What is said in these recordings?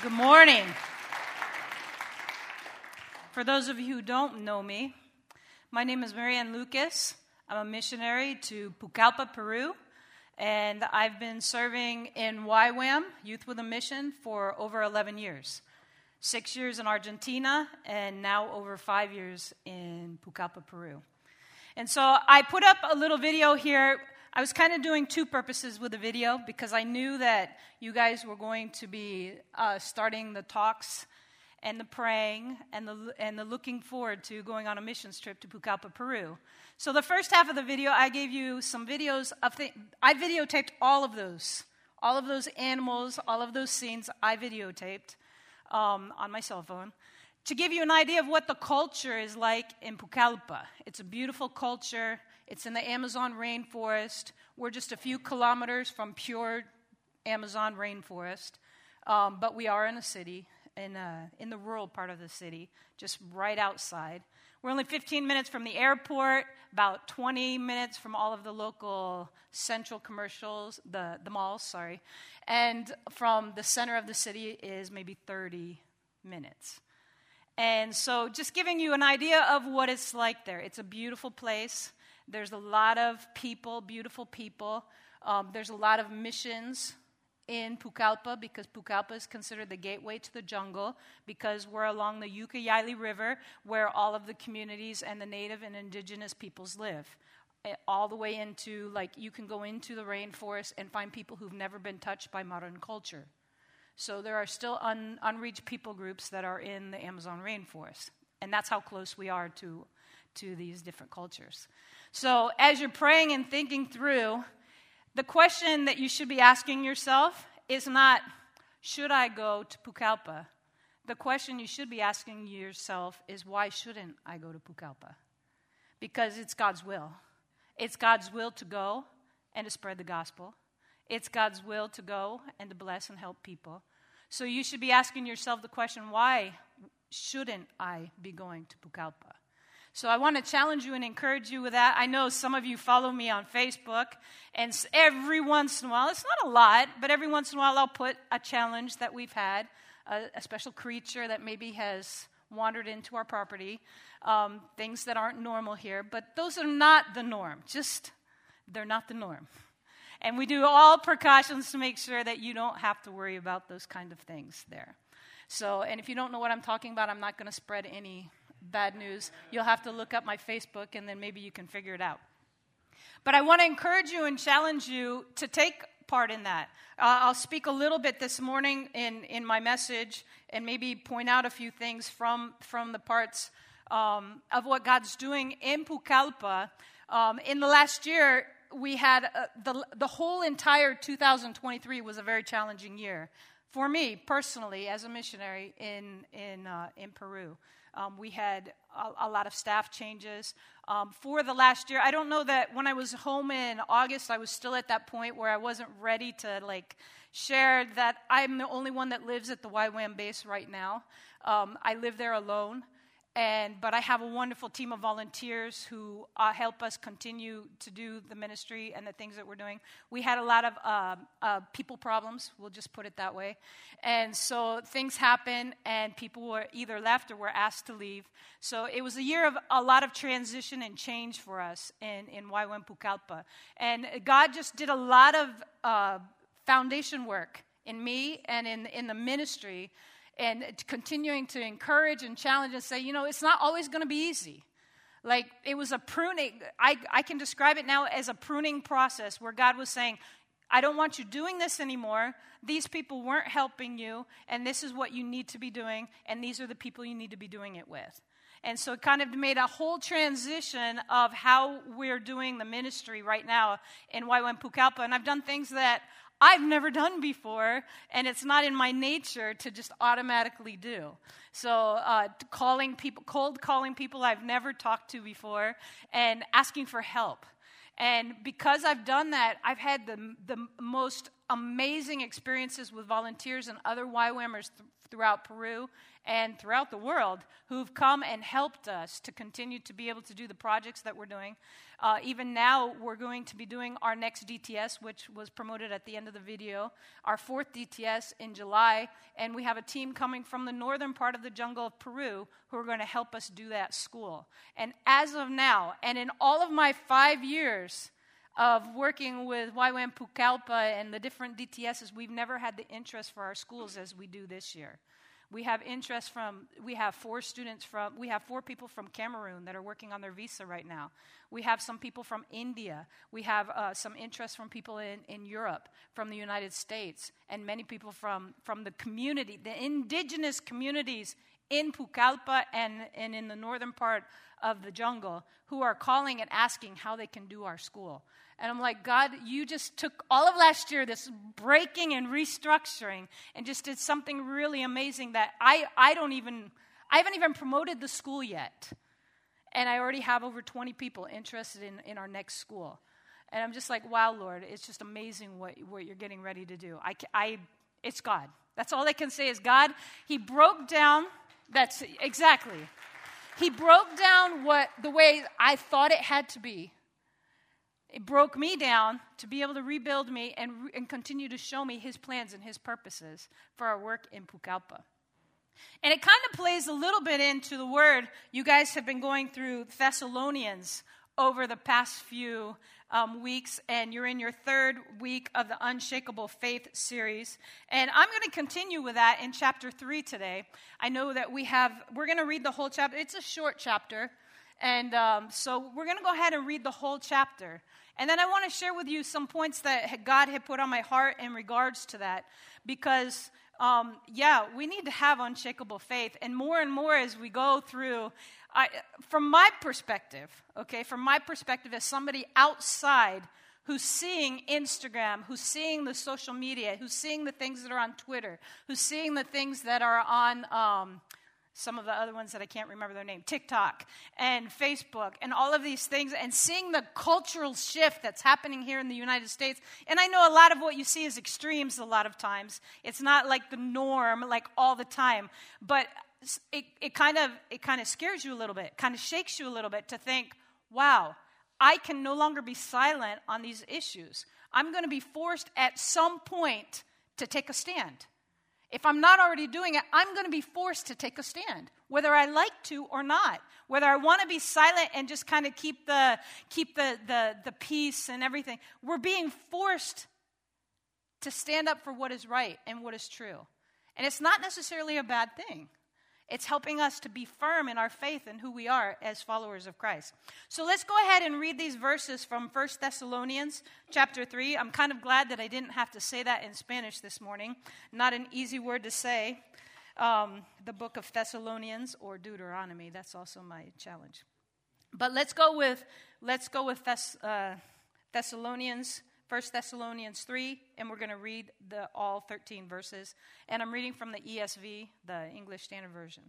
Good morning. For those of you who don't know me, my name is Marianne Lucas. I'm a missionary to Pucallpa, Peru, and I've been serving in YWAM, Youth with a Mission, for over 11 years. Six years in Argentina, and now over five years in Pucallpa, Peru. And so I put up a little video here. I was kind of doing two purposes with the video because I knew that you guys were going to be uh, starting the talks and the praying and the, and the looking forward to going on a missions trip to Pucallpa, Peru. So, the first half of the video, I gave you some videos of things. I videotaped all of those. All of those animals, all of those scenes, I videotaped um, on my cell phone to give you an idea of what the culture is like in Pucallpa. It's a beautiful culture. It's in the Amazon rainforest. We're just a few kilometers from pure Amazon rainforest, um, but we are in a city in, uh, in the rural part of the city, just right outside. We're only 15 minutes from the airport, about 20 minutes from all of the local central commercials, the, the malls, sorry. And from the center of the city is maybe 30 minutes. And so, just giving you an idea of what it's like there. It's a beautiful place. There's a lot of people, beautiful people. Um, there's a lot of missions in Pucallpa because Pucallpa is considered the gateway to the jungle because we're along the Ucayali River where all of the communities and the native and indigenous peoples live. Eh, all the way into, like, you can go into the rainforest and find people who've never been touched by modern culture. So there are still un, unreached people groups that are in the Amazon rainforest. And that's how close we are to, to these different cultures. So as you're praying and thinking through, the question that you should be asking yourself is not, should I go to Pucallpa? The question you should be asking yourself is, why shouldn't I go to Pucallpa? Because it's God's will. It's God's will to go and to spread the gospel. It's God's will to go and to bless and help people. So you should be asking yourself the question, why shouldn't I be going to Pucallpa? So I want to challenge you and encourage you with that. I know some of you follow me on Facebook, and every once in a while, it's not a lot, but every once in a while I'll put a challenge that we've had, a, a special creature that maybe has wandered into our property, um, things that aren't normal here, but those are not the norm. Just, they're not the norm. And we do all precautions to make sure that you don't have to worry about those kind of things there. So, and if you don't know what I'm talking about, I'm not going to spread any bad news. You'll have to look up my Facebook and then maybe you can figure it out. But I want to encourage you and challenge you to take part in that. Uh, I'll speak a little bit this morning in, in my message and maybe point out a few things from, from the parts um, of what God's doing in Pucallpa. Um, in the last year, we had uh, the, the whole entire 2023 was a very challenging year for me personally as a missionary in, in, uh, in Peru. Um, we had a, a, lot of staff changes. Um, for the last year, I don't know that when I was home in August, I was still at that point where I wasn't ready to like share that I'm the only one that lives at the YWAM base right now. Um, I live there alone. And, but I have a wonderful team of volunteers who uh, help us continue to do the ministry and the things that we're doing. We had a lot of uh, uh, people problems, we'll just put it that way. And so things happen, and people were either left or were asked to leave. So it was a year of a lot of transition and change for us in, in YWAM Pucallpa. And God just did a lot of uh, foundation work in me and in, in the ministry and continuing to encourage and challenge and say, you know, it's not always going to be easy. Like it was a pruning, I, I can describe it now as a pruning process where God was saying, I don't want you doing this anymore. These people weren't helping you, and this is what you need to be doing, and these are the people you need to be doing it with. And so it kind of made a whole transition of how we're doing the ministry right now in YWAM Pucallpa. And I've done things that I've never done before, and it's not in my nature to just automatically do. So, uh, calling people, cold calling people I've never talked to before, and asking for help. And because I've done that, I've had the, the most amazing experiences with volunteers and other YWAMers th- throughout Peru and throughout the world who've come and helped us to continue to be able to do the projects that we're doing. Uh, even now, we're going to be doing our next DTS, which was promoted at the end of the video, our fourth DTS in July, and we have a team coming from the northern part of the jungle of Peru who are going to help us do that school. And as of now, and in all of my five years, of working with YWAM Pucallpa and the different DTSs, we've never had the interest for our schools as we do this year. We have interest from, we have four students from, we have four people from Cameroon that are working on their visa right now. We have some people from India. We have uh, some interest from people in, in Europe, from the United States, and many people from, from the community, the indigenous communities in Pucallpa and, and in the northern part of the jungle who are calling and asking how they can do our school. And I'm like, God, you just took all of last year, this breaking and restructuring, and just did something really amazing that I, I don't even, I haven't even promoted the school yet. And I already have over 20 people interested in, in our next school. And I'm just like, wow, Lord, it's just amazing what, what you're getting ready to do. I, I, it's God. That's all I can say is God, He broke down, that's exactly. He broke down what the way I thought it had to be it broke me down to be able to rebuild me and, and continue to show me his plans and his purposes for our work in Pucallpa. And it kind of plays a little bit into the word you guys have been going through Thessalonians over the past few um, weeks, and you're in your third week of the Unshakable Faith series. And I'm going to continue with that in chapter three today. I know that we have, we're going to read the whole chapter. It's a short chapter. And um, so we're going to go ahead and read the whole chapter. And then I want to share with you some points that God had put on my heart in regards to that. Because, um, yeah, we need to have unshakable faith. And more and more as we go through, I, from my perspective, okay, from my perspective as somebody outside who's seeing Instagram, who's seeing the social media, who's seeing the things that are on Twitter, who's seeing the things that are on. Um, some of the other ones that I can't remember their name, TikTok and Facebook and all of these things, and seeing the cultural shift that's happening here in the United States. And I know a lot of what you see is extremes a lot of times. It's not like the norm, like all the time. But it, it kind of it kind of scares you a little bit, kind of shakes you a little bit to think, wow, I can no longer be silent on these issues. I'm going to be forced at some point to take a stand. If I'm not already doing it, I'm going to be forced to take a stand, whether I like to or not. Whether I want to be silent and just kind of keep the keep the, the, the peace and everything. We're being forced to stand up for what is right and what is true. And it's not necessarily a bad thing. It's helping us to be firm in our faith and who we are as followers of Christ. So let's go ahead and read these verses from 1 Thessalonians chapter 3. I'm kind of glad that I didn't have to say that in Spanish this morning. Not an easy word to say. Um, the book of Thessalonians or Deuteronomy. That's also my challenge. But let's go with let's go with Thess, uh, Thessalonians 1 Thessalonians 3, and we're going to read the, all 13 verses. And I'm reading from the ESV, the English Standard Version.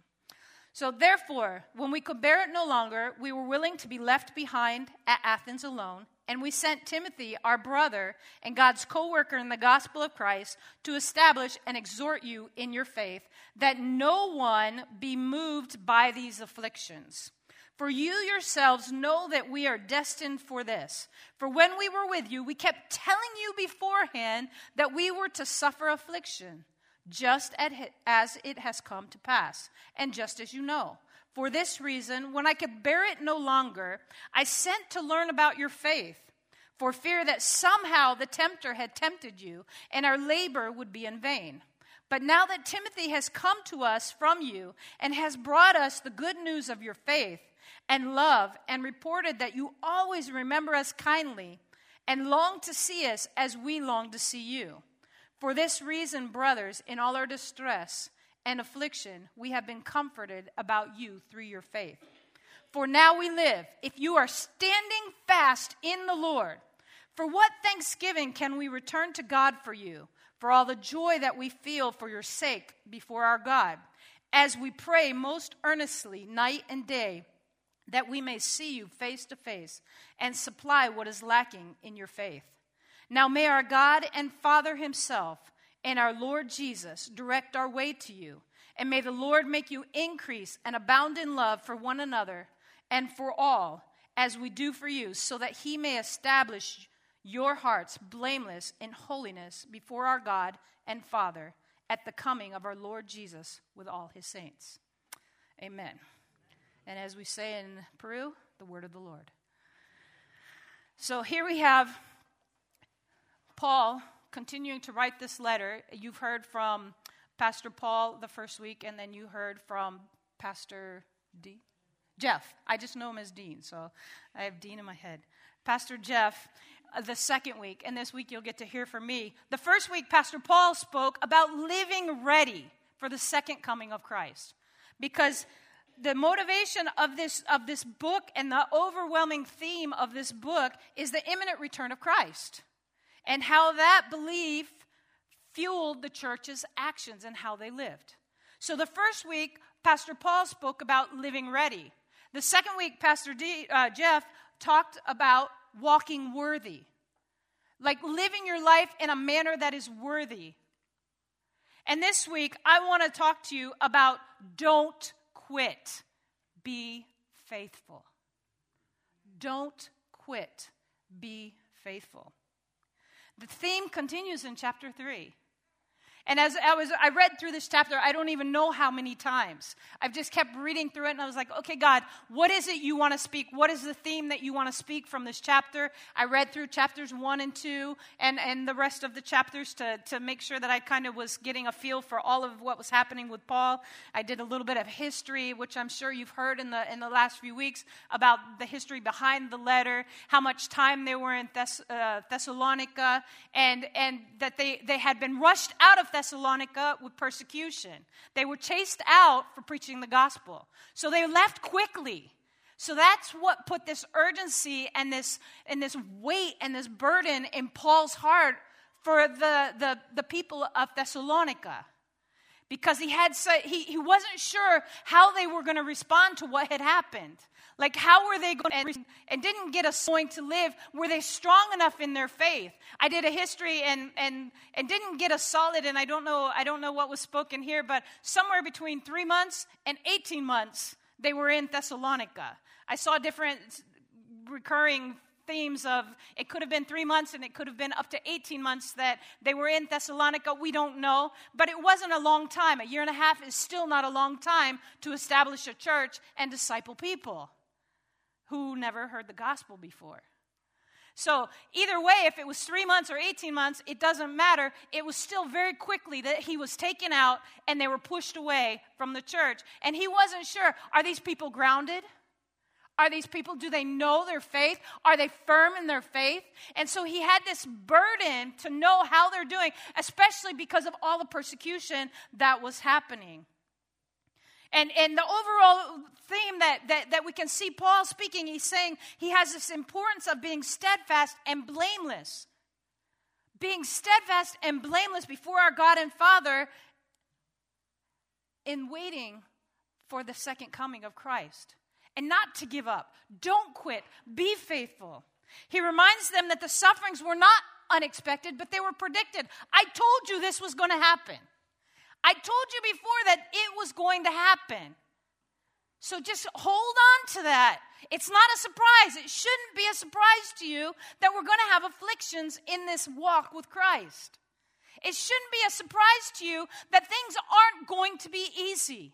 So, therefore, when we could bear it no longer, we were willing to be left behind at Athens alone, and we sent Timothy, our brother and God's co worker in the gospel of Christ, to establish and exhort you in your faith, that no one be moved by these afflictions. For you yourselves know that we are destined for this. For when we were with you, we kept telling you beforehand that we were to suffer affliction, just as it has come to pass, and just as you know. For this reason, when I could bear it no longer, I sent to learn about your faith, for fear that somehow the tempter had tempted you, and our labor would be in vain. But now that Timothy has come to us from you and has brought us the good news of your faith, and love and reported that you always remember us kindly and long to see us as we long to see you. For this reason, brothers, in all our distress and affliction, we have been comforted about you through your faith. For now we live, if you are standing fast in the Lord. For what thanksgiving can we return to God for you, for all the joy that we feel for your sake before our God, as we pray most earnestly night and day that we may see you face to face and supply what is lacking in your faith. Now may our God and Father Himself and our Lord Jesus direct our way to you. And may the Lord make you increase and abound in love for one another and for all, as we do for you, so that He may establish your hearts blameless in holiness before our God and Father at the coming of our Lord Jesus with all His saints. Amen. And as we say in Peru, the word of the Lord. So here we have Paul continuing to write this letter. You've heard from Pastor Paul the first week, and then you heard from Pastor D. Jeff. I just know him as Dean, so I have Dean in my head. Pastor Jeff uh, the second week, and this week you'll get to hear from me. The first week, Pastor Paul spoke about living ready for the second coming of Christ. Because the motivation of this, of this book and the overwhelming theme of this book is the imminent return of Christ and how that belief fueled the church's actions and how they lived. So the first week, Pastor Paul spoke about living ready. The second week, Pastor D, uh, Jeff talked about walking worthy, like living your life in a manner that is worthy. And this week, I want to talk to you about don't quit, be faithful. Don't quit, be faithful. The theme continues in chapter 3. And as I was, I read through this chapter, I don't even know how many times. I've just kept reading through it, and I was like, okay, God, what is it you want to speak? What is the theme that you want to speak from this chapter? I read through chapters one and two, and, and the rest of the chapters to, to make sure that I kind of was getting a feel for all of what was happening with Paul. I did a little bit of history, which I'm sure you've heard in the in the last few weeks about the history behind the letter, how much time they were in Thess- uh, Thessalonica, and and that they they had been rushed out of. Thessalonica Thessalonica with persecution. They were chased out for preaching the gospel. So they left quickly. So that's what put this urgency and this, and this weight and this burden in Paul's heart for the, the, the people of Thessalonica. Because he, had, he, he wasn't sure how they were going to respond to what had happened. Like, how were they going to, and didn't get a going to live? Were they strong enough in their faith? I did a history and, and, and didn't get a solid, and I don't know, I don't know what was spoken here, but somewhere between three months and 18 months, they were in Thessalonica. I saw different recurring themes of it could have been three months and it could have been up to 18 months that they were in Thessalonica. We don't know. But it wasn't a long time. A year and a half is still not a long time to establish a church and disciple people who never heard the gospel before. So, either way, if it was three months or 18 months, it doesn't matter. It was still very quickly that he was taken out and they were pushed away from the church. And he wasn't sure are these people grounded? Are these people, do they know their faith? Are they firm in their faith? And so he had this burden to know how they're doing, especially because of all the persecution that was happening. And, and the overall theme that, that, that we can see Paul speaking, he's saying he has this importance of being steadfast and blameless. Being steadfast and blameless before our God and Father in waiting for the second coming of Christ. And not to give up. Don't quit. Be faithful. He reminds them that the sufferings were not unexpected, but they were predicted. I told you this was going to happen. I told you before that it was going to happen. So just hold on to that. It's not a surprise. It shouldn't be a surprise to you that we're going to have afflictions in this walk with Christ. It shouldn't be a surprise to you that things aren't going to be easy.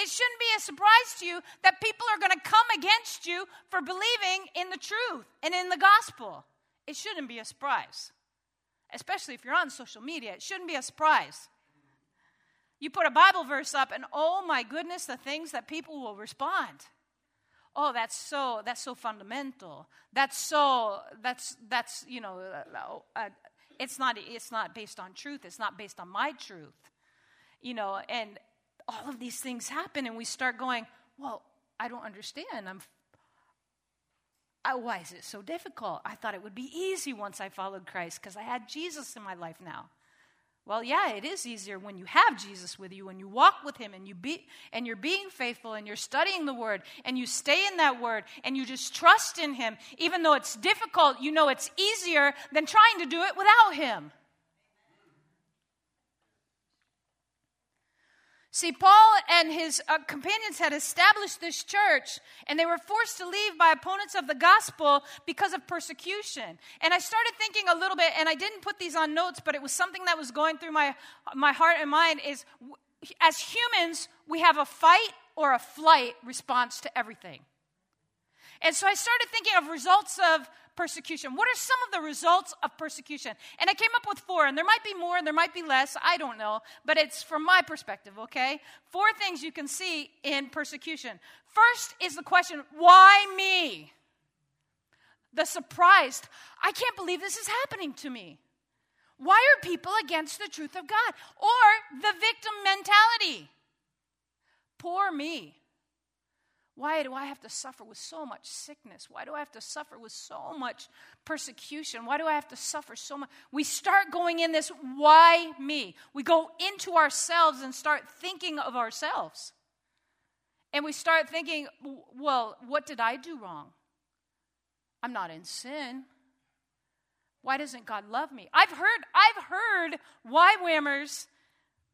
It shouldn't be a surprise to you that people are going to come against you for believing in the truth and in the gospel. It shouldn't be a surprise, especially if you're on social media. It shouldn't be a surprise. You put a Bible verse up, and oh my goodness, the things that people will respond. Oh, that's so that's so fundamental. That's so that's that's you know, uh, uh, it's not it's not based on truth. It's not based on my truth. You know, and all of these things happen, and we start going, well, I don't understand. I'm I, why is it so difficult? I thought it would be easy once I followed Christ because I had Jesus in my life now. Well, yeah, it is easier when you have Jesus with you, when you walk with him and you be and you're being faithful and you're studying the word and you stay in that word and you just trust in him. Even though it's difficult, you know it's easier than trying to do it without him. See, Paul and his uh, companions had established this church, and they were forced to leave by opponents of the gospel because of persecution. And I started thinking a little bit, and I didn't put these on notes, but it was something that was going through my, my heart and mind is as humans, we have a fight or a flight response to everything. And so I started thinking of results of persecution. What are some of the results of persecution? And I came up with four, and there might be more and there might be less. I don't know, but it's from my perspective, okay? Four things you can see in persecution. First is the question, why me? The surprised, I can't believe this is happening to me. Why are people against the truth of God? Or the victim mentality. Poor me. Why do I have to suffer with so much sickness? Why do I have to suffer with so much persecution? Why do I have to suffer so much? We start going in this, why me? We go into ourselves and start thinking of ourselves. And we start thinking, well, what did I do wrong? I'm not in sin. Why doesn't God love me? I've heard, I've heard YWAMers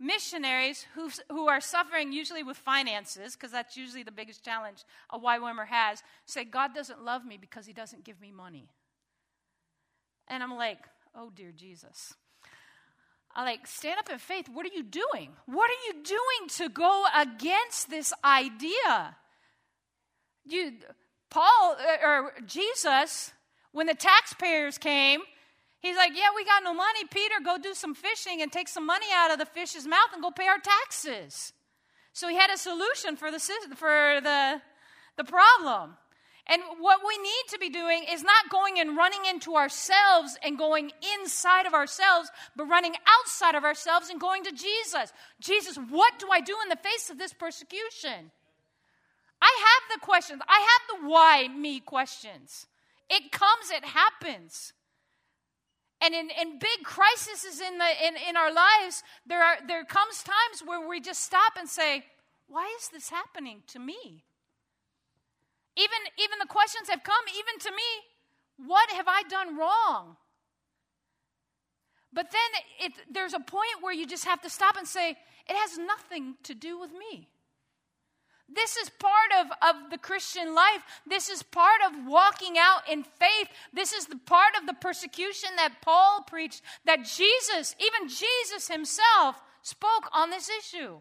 missionaries who, who are suffering usually with finances, because that's usually the biggest challenge a YWAMer has, say, God doesn't love me because he doesn't give me money. And I'm like, oh dear Jesus. I like, stand up in faith. What are you doing? What are you doing to go against this idea? You, Paul uh, or Jesus, when the taxpayers came, He's like, Yeah, we got no money. Peter, go do some fishing and take some money out of the fish's mouth and go pay our taxes. So he had a solution for the, for the, the problem. And what we need to be doing is not going and running into ourselves and going inside of ourselves, but running outside of ourselves and going to Jesus. Jesus, what do I do in the face of this persecution? I have the questions. I have the why me questions. It comes, it happens. And in, in big crises in, the, in, in our lives, there, are, there comes times where we just stop and say, why is this happening to me? Even, even the questions have come, even to me, what have I done wrong? But then it, there's a point where you just have to stop and say, it has nothing to do with me. This is part of, of the Christian life. This is part of walking out in faith. This is the part of the persecution that Paul preached, that Jesus, even Jesus himself, spoke on this issue.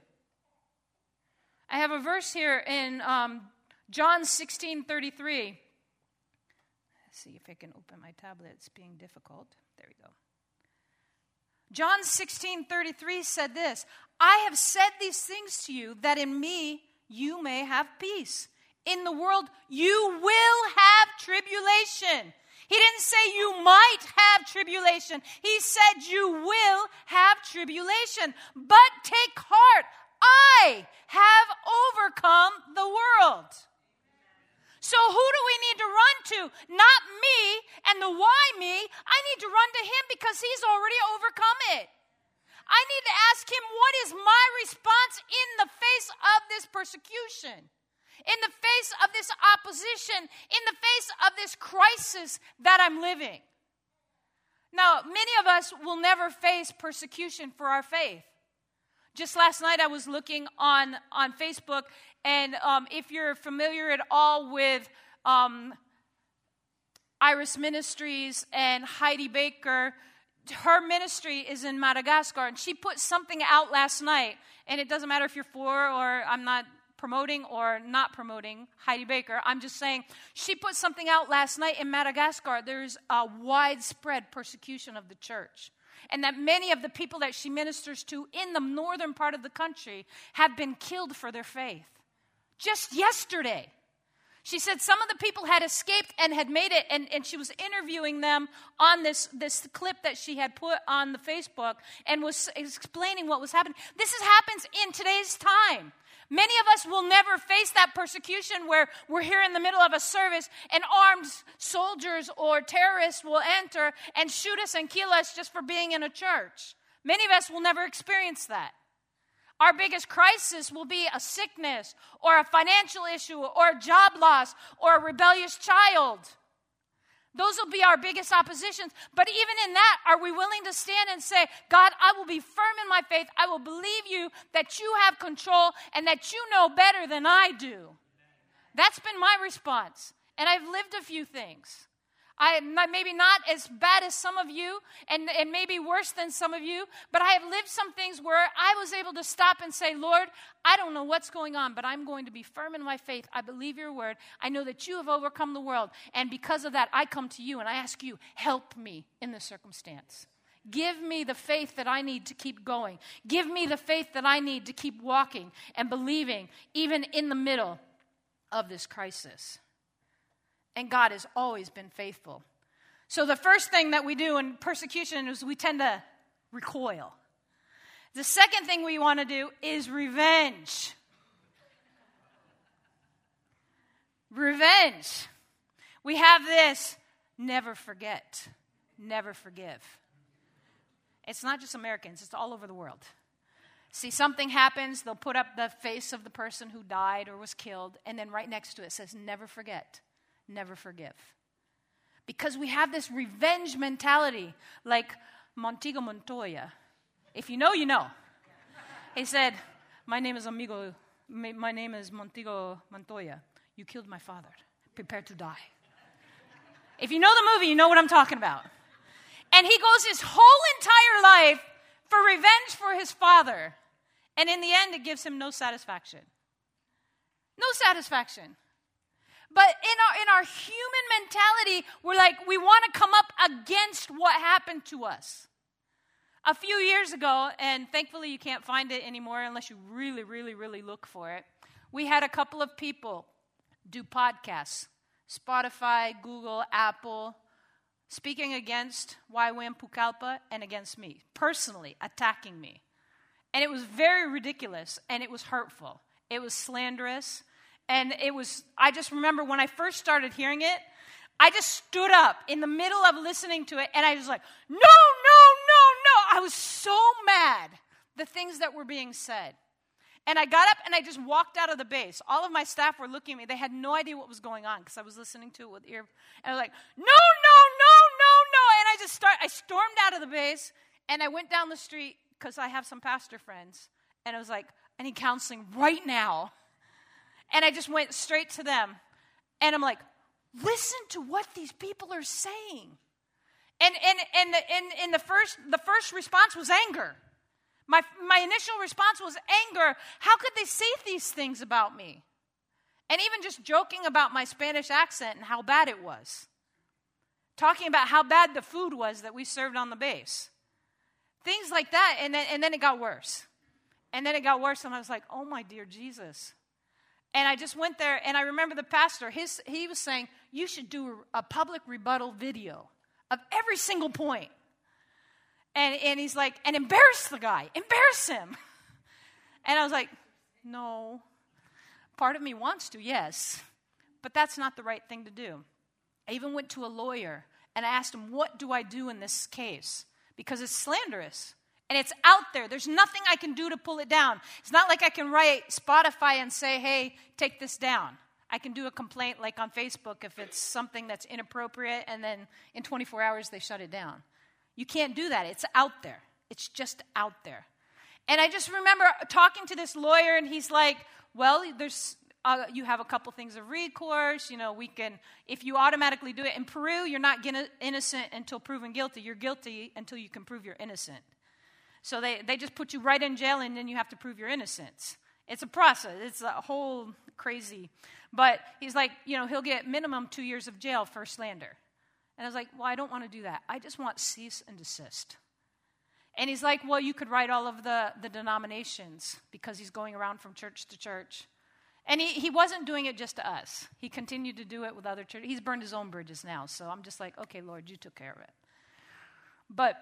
I have a verse here in um, John 16 33. Let's see if I can open my tablet. It's being difficult. There we go. John 16 33 said this I have said these things to you that in me you may have peace. In the world, you will have tribulation. He didn't say you might have tribulation. He said you will have tribulation. But take heart, I have overcome the world. So, who do we need to run to? Not me and the why me. I need to run to him because he's already overcome it. I need to ask him, what is my response in the face of this persecution? In the face of this opposition, in the face of this crisis that I'm living. Now, many of us will never face persecution for our faith. Just last night, I was looking on, on Facebook, and um, if you're familiar at all with um, Iris Ministries and Heidi Baker, her ministry is in Madagascar, and she put something out last night. And it doesn't matter if you're for or I'm not promoting or not promoting Heidi Baker. I'm just saying she put something out last night in Madagascar. There's a widespread persecution of the church. And that many of the people that she ministers to in the northern part of the country have been killed for their faith. Just yesterday. She said some of the people had escaped and had made it, and, and she was interviewing them on this, this clip that she had put on the Facebook and was explaining what was happening. This is, happens in today's time. Many of us will never face that persecution where we're here in the middle of a service and armed soldiers or terrorists will enter and shoot us and kill us just for being in a church. Many of us will never experience that. Our biggest crisis will be a sickness or a financial issue or a job loss or a rebellious child. Those will be our biggest oppositions. But even in that, are we willing to stand and say, God, I will be firm in my faith. I will believe you that you have control and that you know better than I do? That's been my response. And I've lived a few things. I maybe not as bad as some of you, and, and maybe worse than some of you, but I have lived some things where I was able to stop and say, Lord, I don't know what's going on, but I'm going to be firm in my faith. I believe your word. I know that you have overcome the world. And because of that, I come to you and I ask you, help me in this circumstance. Give me the faith that I need to keep going. Give me the faith that I need to keep walking and believing, even in the middle of this crisis. And God has always been faithful. So, the first thing that we do in persecution is we tend to recoil. The second thing we want to do is revenge. Revenge. We have this never forget, never forgive. It's not just Americans, it's all over the world. See, something happens, they'll put up the face of the person who died or was killed, and then right next to it says, never forget never forgive. Because we have this revenge mentality, like Montego Montoya. If you know, you know. He said, My name is Amigo, my name is Montego Montoya. You killed my father. Prepare to die. If you know the movie, you know what I'm talking about. And he goes his whole entire life for revenge for his father. And in the end, it gives him no satisfaction. No satisfaction. But in our, in our human mentality, we're like, we want to come up against what happened to us. A few years ago, and thankfully you can't find it anymore unless you really, really, really look for it, we had a couple of people do podcasts Spotify, Google, Apple, speaking against YWAM Pucallpa and against me, personally attacking me. And it was very ridiculous and it was hurtful. It was slanderous. And it was, I just remember when I first started hearing it, I just stood up in the middle of listening to it and I was like, no, no, no, no. I was so mad, the things that were being said. And I got up and I just walked out of the base. All of my staff were looking at me. They had no idea what was going on because I was listening to it with ear. And I was like, no, no, no, no, no. And I just start, I stormed out of the base and I went down the street because I have some pastor friends. And I was like, I need counseling right now. And I just went straight to them. And I'm like, listen to what these people are saying. And, and, and, the, and, and the, first, the first response was anger. My, my initial response was anger. How could they say these things about me? And even just joking about my Spanish accent and how bad it was. Talking about how bad the food was that we served on the base. Things like that. And then, and then it got worse. And then it got worse, and I was like, oh my dear Jesus. And I just went there, and I remember the pastor, his, he was saying, You should do a, public rebuttal video of every single point. And, and he's like, And embarrass the guy, embarrass him. And I was like, No. Part of me wants to, yes, but that's not the right thing to do. I even went to a lawyer and I asked him, What do I do in this case? Because it's slanderous and it's out there. There's nothing I can do to pull it down. It's not like I can write Spotify and say, hey, take this down. I can do a complaint like on Facebook if it's something that's inappropriate, and then in 24 hours they shut it down. You can't do that. It's out there. It's just out there. And I just remember talking to this lawyer, and he's like, well, there's uh, you have a couple things of recourse. You know, we can, if you automatically do it. In Peru, you're not innocent until proven guilty. You're guilty until you can prove you're innocent. So they, they just put you right in jail and then you have to prove your innocence. It's a process, it's a whole crazy. But he's like, you know, he'll get minimum two years of jail for slander. And I was like, well, I don't want to do that. I just want cease and desist. And he's like, well, you could write all of the, the denominations because he's going around from church to church. And he, he wasn't doing it just to us. He continued to do it with other churches. He's burned his own bridges now. So I'm just like, okay, Lord, you took care of it. But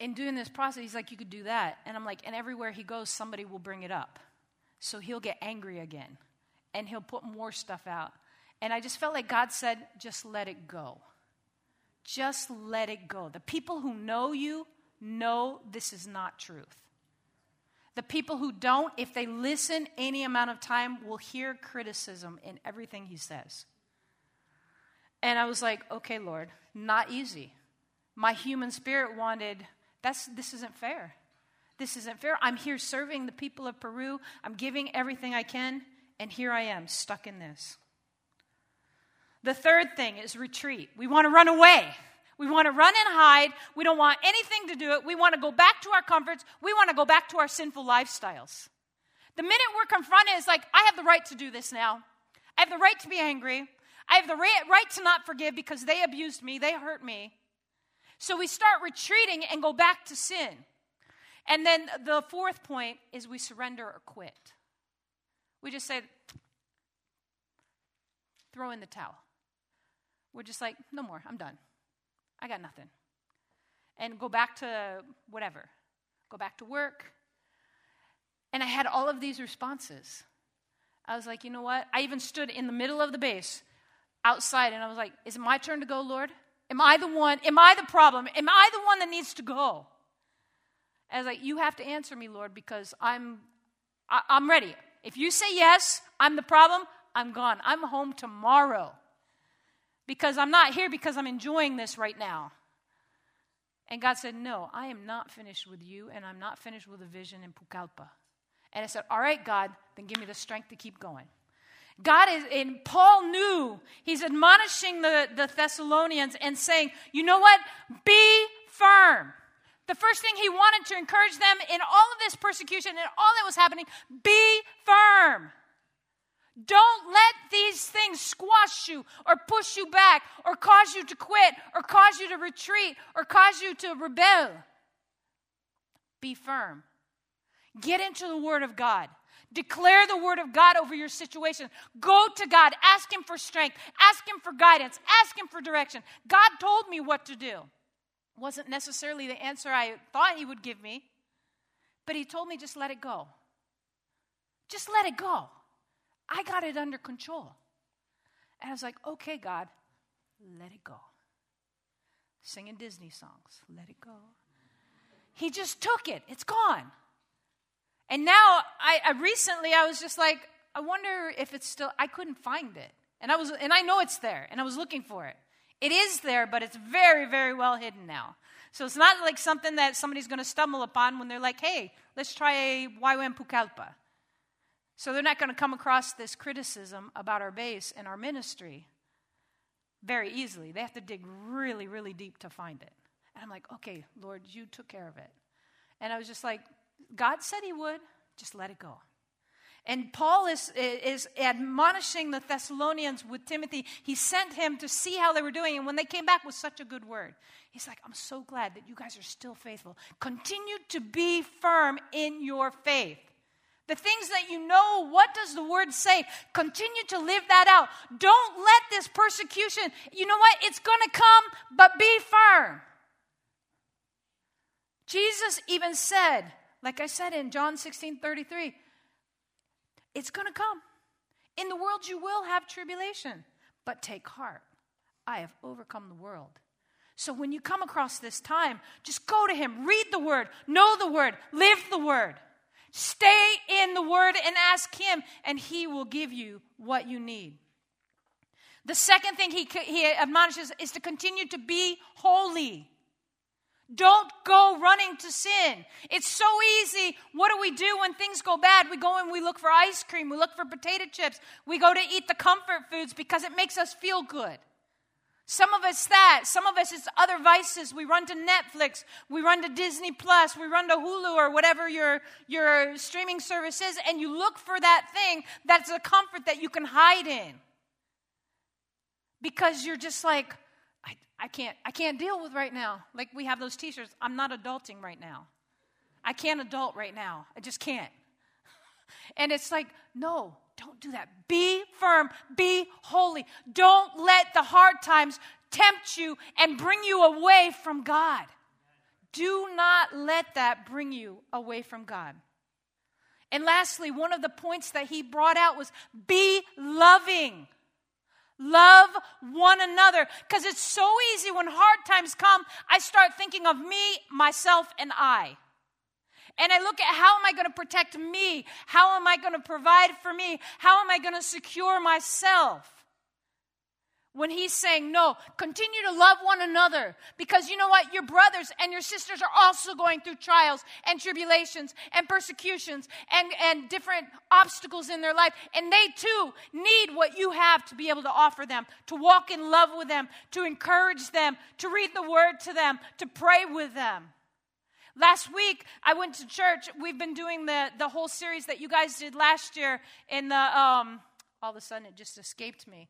in doing this process, he's like, You could do that. And I'm like, And everywhere he goes, somebody will bring it up. So he'll get angry again and he'll put more stuff out. And I just felt like God said, Just let it go. Just let it go. The people who know you know this is not truth. The people who don't, if they listen any amount of time, will hear criticism in everything he says. And I was like, okay, Lord, not easy. My human spirit wanted, that's, this isn't fair. This isn't fair. I'm here serving the people of Peru. I'm giving everything I can, and here I am stuck in this. The third thing is retreat. We want to run away. We want to run and hide. We don't want anything to do it. We want to go back to our comforts. We want to go back to our sinful lifestyles. The minute we're confronted, it's like, I have the right to do this now. I have the right to be angry. I have the right to not forgive because they abused me, they hurt me. So we start retreating and go back to sin. And then the fourth point is we surrender or quit. We just say, throw in the towel. We're just like, no more, I'm done. I got nothing. And go back to whatever, go back to work. And I had all of these responses. I was like, you know what? I even stood in the middle of the base outside and I was like, is it my turn to go, Lord? Am I the one? Am I the problem? Am I the one that needs to go? I like, you have to answer me, Lord, because I'm, I, I'm ready. If you say yes, I'm the problem, I'm gone. I'm home tomorrow because I'm not here because I'm enjoying this right now. And God said, No, I am not finished with you, and I'm not finished with the vision in Pucallpa. And I said, All right, God, then give me the strength to keep going. God is, and Paul knew, he's admonishing the, the Thessalonians and saying, You know what? Be firm. The first thing he wanted to encourage them in all of this persecution and all that was happening be firm. Don't let these things squash you or push you back or cause you to quit or cause you to retreat or cause you to rebel. Be firm. Get into the Word of God. Declare the Word of God over your situation. Go to God. Ask Him for strength. Ask Him for guidance. Ask Him for direction. God told me what to do. Wasn't necessarily the answer I thought He would give me, but He told me just let it go. Just let it go. I got it under control. And I was like, okay, God, let it go. Singing Disney songs, let it go. He just took it, it's gone. And now, I, I recently, I was just like, I wonder if it's still, I couldn't find it. And I was, and I know it's there, and I was looking for it. It is there, but it's very, very well hidden now. So it's not like something that somebody's going to stumble upon when they're like, hey, let's try a YWAM Pucallpa. So they're not going to come across this criticism about our base and our ministry very easily. They have to dig really, really deep to find it. And I'm like, okay, Lord, you took care of it. And I was just like, God said He would, just let it go. And Paul is, is admonishing the Thessalonians with Timothy. He sent him to see how they were doing. And when they came back with such a good word, he's like, I'm so glad that you guys are still faithful. Continue to be firm in your faith. The things that you know, what does the word say? Continue to live that out. Don't let this persecution, you know what? It's going to come, but be firm. Jesus even said, like I said in John 16 33, it's going to come. In the world, you will have tribulation, but take heart. I have overcome the world. So when you come across this time, just go to Him, read the Word, know the Word, live the Word. Stay in the Word and ask Him, and He will give you what you need. The second thing he, he admonishes is to continue to be holy. Don't go running to sin. It's so easy. What do we do when things go bad? We go and we look for ice cream, we look for potato chips, we go to eat the comfort foods because it makes us feel good. Some of us that. Some of us it's other vices. We run to Netflix. We run to Disney Plus. We run to Hulu or whatever your, your streaming service is, and you look for that thing that's a comfort that you can hide in. Because you're just like, I, can't I can't deal with right now. Like we have those t-shirts, I'm not adulting right now. I can't adult right now. I just can't. And it's like, no, don't do that. Be firm, be holy. Don't let the hard times tempt you and bring you away from God. Do not let that bring you away from God. And lastly, one of the points that he brought out was be loving. Love one another. Because it's so easy when hard times come, I start thinking of me, myself, and I. And I look at how am I going to protect me? How am I going to provide for me? How am I going to secure myself? When he's saying, No, continue to love one another. Because you know what? Your brothers and your sisters are also going through trials and tribulations and persecutions and, and different obstacles in their life. And they too need what you have to be able to offer them, to walk in love with them, to encourage them, to read the word to them, to pray with them. Last week, I went to church. We've been doing the, the whole series that you guys did last year in the, um, all of a sudden it just escaped me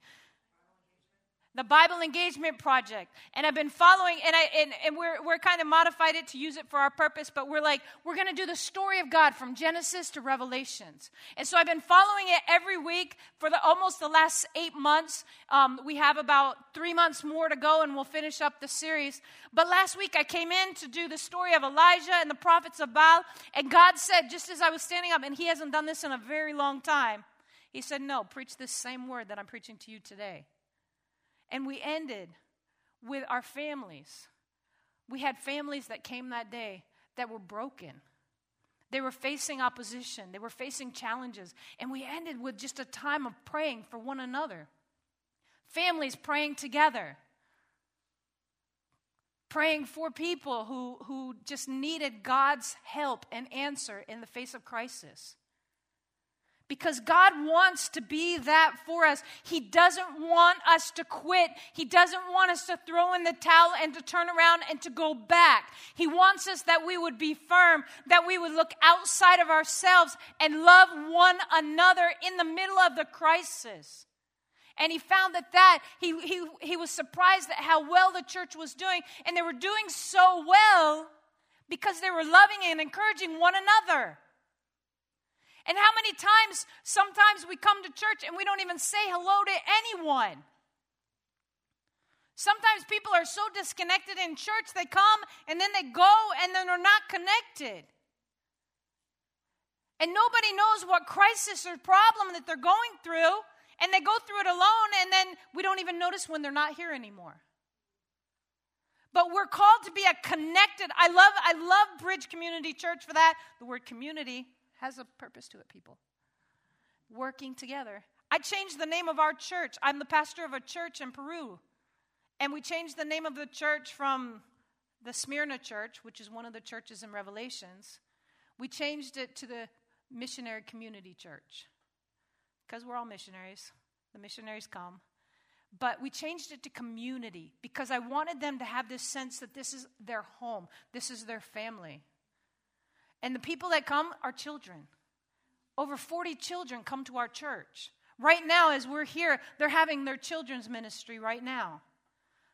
the Bible Engagement Project. And I've been following, and, I, and, and we're, we're kind of modified it to use it for our purpose, but we're like, we're going to do the story of God from Genesis to Revelations. And so I've been following it every week for the, almost the last eight months. Um, we have about three months more to go, and we'll finish up the series. But last week I came in to do the story of Elijah and the prophets of Baal, and God said, just as I was standing up, and He hasn't done this in a very long time, He said, No, preach this same word that I'm preaching to you today. And we ended with our families. We had families that came that day that were broken. They were facing opposition, they were facing challenges. And we ended with just a time of praying for one another. Families praying together, praying for people who, who just needed God's help and answer in the face of crisis because God wants to be that for us. He doesn't want us to quit. He doesn't want us to throw in the towel and to turn around and to go back. He wants us that we would be firm, that we would look outside of ourselves and love one another in the middle of the crisis. And he found that that he, he, he was surprised at how well the church was doing and they were doing so well because they were loving and encouraging one another and how many times, sometimes we come to church and we don't even say hello to anyone? Sometimes people are so disconnected in church, they come and then they go and then they're not connected. And nobody knows what crisis or problem that they're going through, and they go through it alone, and then we don't even notice when they're not here anymore. But we're called to be a connected. I love I love Bridge Community Church for that. The word community has a purpose to it, people. Working together. I changed the name of our church. I'm the pastor of a church in Peru. And we changed the name of the church from the Smyrna Church, which is one of the churches in Revelations. We changed it to the Missionary Community Church because we're all missionaries. The missionaries come. But we changed it to community because I wanted them to have this sense that this is their home, this is their family. And the people that come are children. Over 40 children come to our church. Right now, as we're here, they're having their children's ministry right now.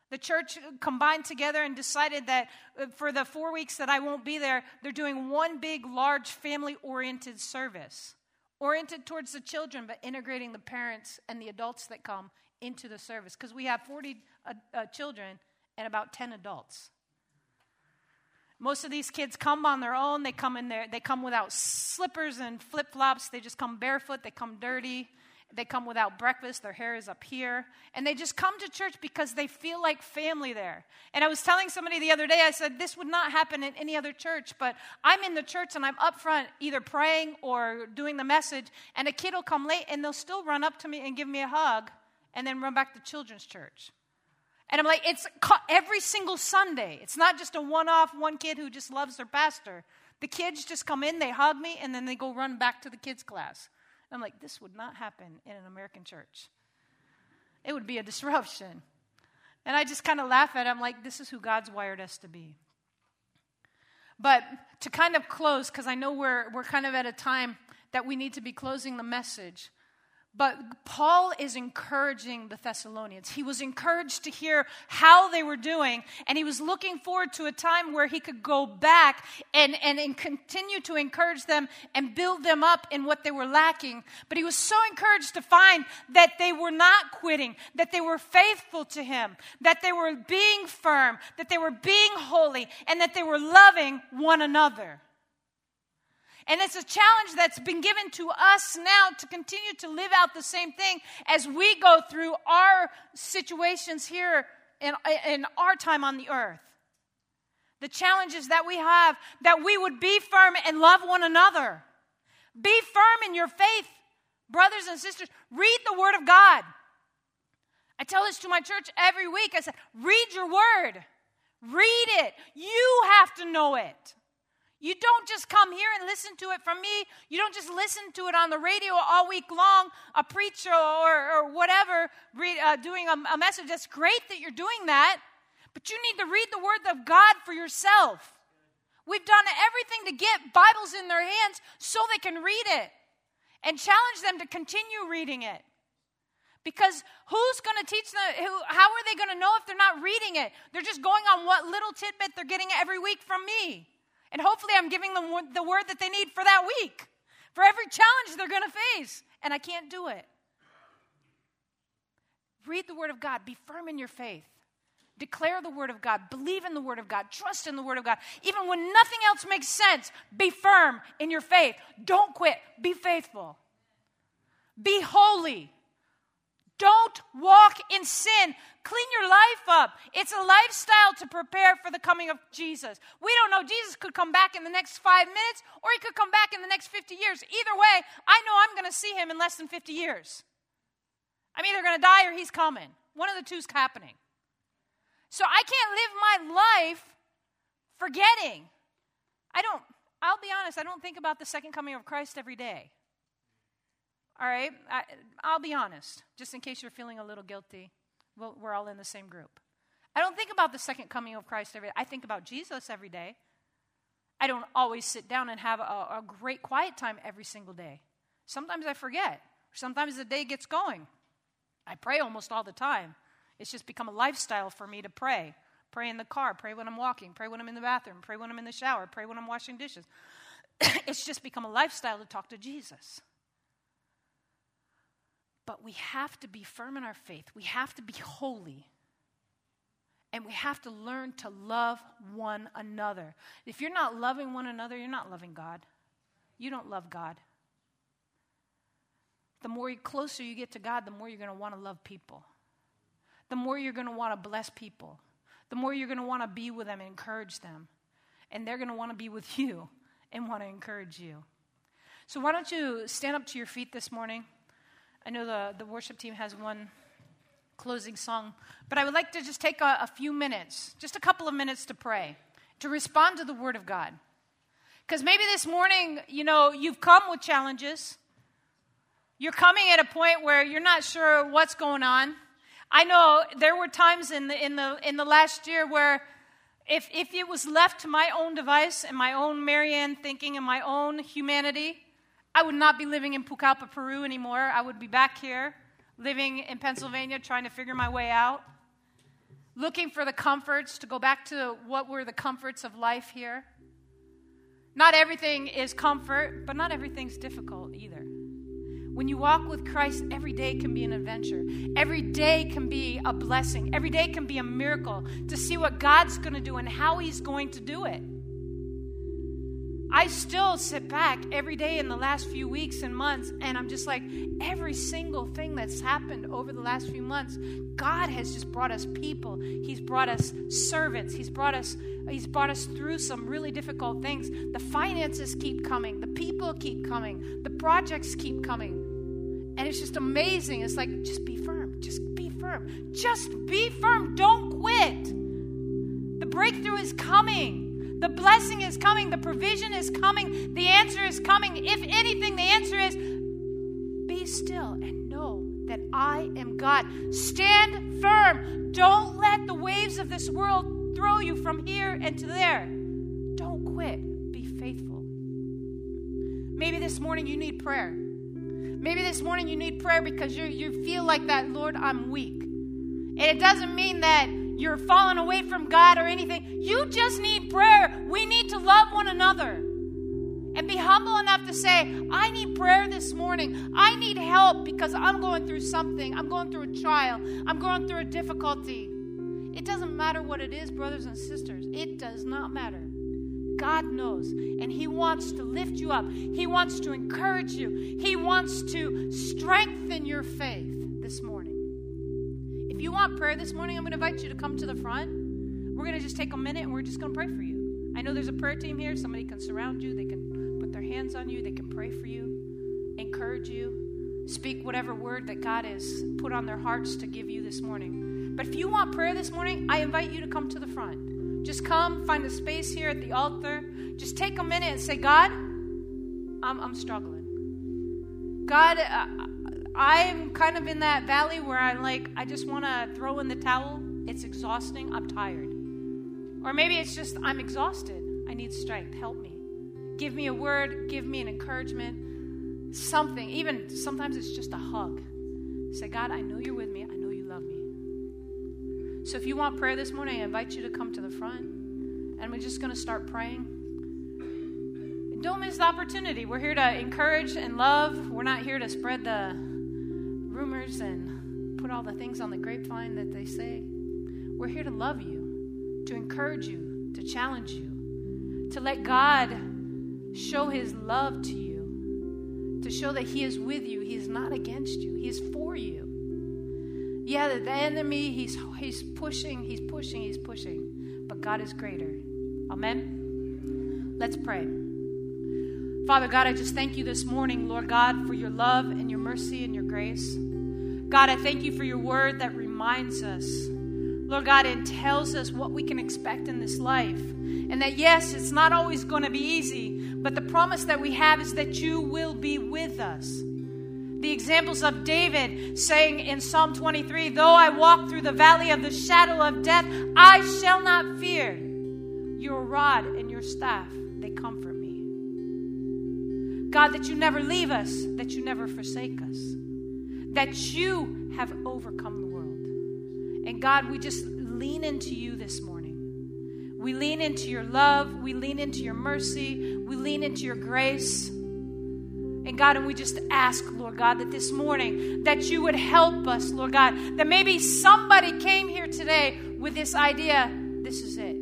The church combined together and decided that uh, for the four weeks that I won't be there, they're doing one big, large, family oriented service, oriented towards the children, but integrating the parents and the adults that come into the service. Because we have 40 uh, uh, children and about 10 adults. Most of these kids come on their own. They come in there, they come without slippers and flip flops. They just come barefoot. They come dirty. They come without breakfast. Their hair is up here. And they just come to church because they feel like family there. And I was telling somebody the other day, I said, this would not happen in any other church, but I'm in the church and I'm up front either praying or doing the message, and a kid will come late and they'll still run up to me and give me a hug and then run back to children's church. And I'm like, it's every single Sunday. It's not just a one off, one kid who just loves their pastor. The kids just come in, they hug me, and then they go run back to the kids' class. I'm like, this would not happen in an American church. It would be a disruption. And I just kind of laugh at it. I'm like, this is who God's wired us to be. But to kind of close, because I know we're, we're kind of at a time that we need to be closing the message. But Paul is encouraging the Thessalonians. He was encouraged to hear how they were doing, and he was looking forward to a time where he could go back and, and, and continue to encourage them and build them up in what they were lacking. But he was so encouraged to find that they were not quitting, that they were faithful to him, that they were being firm, that they were being holy, and that they were loving one another. And it's a challenge that's been given to us now to continue to live out the same thing as we go through our situations here in, in our time on the earth. The challenges that we have, that we would be firm and love one another. Be firm in your faith, brothers and sisters. Read the Word of God. I tell this to my church every week. I say, read your Word, read it. You have to know it. You don't just come here and listen to it from me. You don't just listen to it on the radio all week long, a preacher or, or whatever uh, doing a, a message. That's great that you're doing that, but you need to read the Word of God for yourself. We've done everything to get Bibles in their hands so they can read it and challenge them to continue reading it. Because who's going to teach them? Who, how are they going to know if they're not reading it? They're just going on what little tidbit they're getting every week from me. And hopefully, I'm giving them the word that they need for that week, for every challenge they're going to face. And I can't do it. Read the word of God, be firm in your faith. Declare the word of God, believe in the word of God, trust in the word of God. Even when nothing else makes sense, be firm in your faith. Don't quit, be faithful. Be holy. Don't walk in sin. Clean your life up. It's a lifestyle to prepare for the coming of Jesus. We don't know. Jesus could come back in the next five minutes or he could come back in the next 50 years. Either way, I know I'm going to see him in less than 50 years. I'm either going to die or he's coming. One of the two's happening. So I can't live my life forgetting. I don't, I'll be honest, I don't think about the second coming of Christ every day. All right? I, will be honest, just in case you're feeling a little guilty. Well, we're all in the same group. I don't think about the second coming of Christ every day. I think about Jesus every day. I don't always sit down and have a, a great quiet time every single day. Sometimes I forget. Sometimes the day gets going. I pray almost all the time. It's just become a lifestyle for me to pray. Pray in the car, pray when I'm walking, pray when I'm in the bathroom, pray when I'm in the shower, pray when I'm washing dishes. it's just become a lifestyle to talk to Jesus. But we have to be firm in our faith. We have to be holy. And we have to learn to love one another. If you're not loving one another, you're not loving God. You don't love God. The more closer you get to God, the more you're going to want to love people. The more you're going to want to bless people. The more you're going to want to be with them and encourage them. And they're going to want to be with you and want to encourage you. So, why don't you stand up to your feet this morning? I know the, the worship team has one closing song, but I would like to just take a, a few minutes, just a couple of minutes to pray, to respond to the Word of God. Because maybe this morning, you know, you've come with challenges. You're coming at a point where you're not sure what's going on. I know there were times in the, in the, in the last year where if, if it was left to my own device and my own Marianne thinking and my own humanity, I would not be living in Pucallpa, Peru anymore. I would be back here, living in Pennsylvania, trying to figure my way out, looking for the comforts, to go back to what were the comforts of life here. Not everything is comfort, but not everything's difficult either. When you walk with Christ, every day can be an adventure. Every day can be a blessing. Every day can be a miracle to see what God's going to do and how He's going to do it. I still sit back every day in the last few weeks and months, and I'm just like, every single thing that's happened over the last few months, God has just brought us people. He's brought us servants. He's brought us, He's brought us through some really difficult things. The finances keep coming, the people keep coming, the projects keep coming. And it's just amazing. It's like, just be firm, just be firm, just be firm. Don't quit. The breakthrough is coming. The blessing is coming. The provision is coming. The answer is coming. If anything, the answer is be still and know that I am God. Stand firm. Don't let the waves of this world throw you from here and to there. Don't quit. Be faithful. Maybe this morning you need prayer. Maybe this morning you need prayer because you you feel like that, Lord, I'm weak. And it doesn't mean that you're falling away from God or anything. You just need prayer. We need to love one another. And be humble enough to say, I need prayer this morning. I need help because I'm going through something. I'm going through a trial. I'm going through a difficulty. It doesn't matter what it is, brothers and sisters. It does not matter. God knows, and He wants to lift you up. He wants to encourage you. He wants to strengthen your faith. If you want prayer this morning, I'm going to invite you to come to the front. We're going to just take a minute and we're just going to pray for you. I know there's a prayer team here. Somebody can surround you, they can put their hands on you, they can pray for you, encourage you, speak whatever word that God has put on their hearts to give you this morning. But if you want prayer this morning, I invite you to come to the front. Just come, find a space here at the altar. Just take a minute and say, God, I'm, I'm struggling. God, uh, I'm kind of in that valley where I'm like, I just want to throw in the towel. It's exhausting. I'm tired. Or maybe it's just, I'm exhausted. I need strength. Help me. Give me a word. Give me an encouragement. Something. Even sometimes it's just a hug. Say, God, I know you're with me. I know you love me. So if you want prayer this morning, I invite you to come to the front. And we're just going to start praying. Don't miss the opportunity. We're here to encourage and love. We're not here to spread the rumors and put all the things on the grapevine that they say. We're here to love you to encourage you, to challenge you, to let God show his love to you, to show that he is with you. He is not against you, he is for you. Yeah, the enemy, he's, he's pushing, he's pushing, he's pushing, but God is greater. Amen? Let's pray. Father God, I just thank you this morning, Lord God, for your love and your mercy and your grace. God, I thank you for your word that reminds us Lord God, and tells us what we can expect in this life. And that, yes, it's not always going to be easy, but the promise that we have is that you will be with us. The examples of David saying in Psalm 23 Though I walk through the valley of the shadow of death, I shall not fear. Your rod and your staff, they comfort. God, that you never leave us, that you never forsake us, that you have overcome the world. And God, we just lean into you this morning. We lean into your love. We lean into your mercy. We lean into your grace. And God, and we just ask, Lord God, that this morning that you would help us, Lord God, that maybe somebody came here today with this idea, this is it.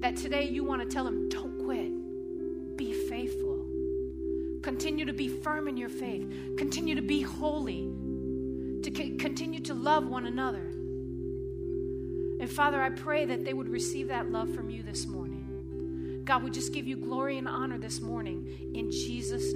That today you want to tell them, don't Continue to be firm in your faith. Continue to be holy to continue to love one another. And Father, I pray that they would receive that love from you this morning. God, we just give you glory and honor this morning in Jesus.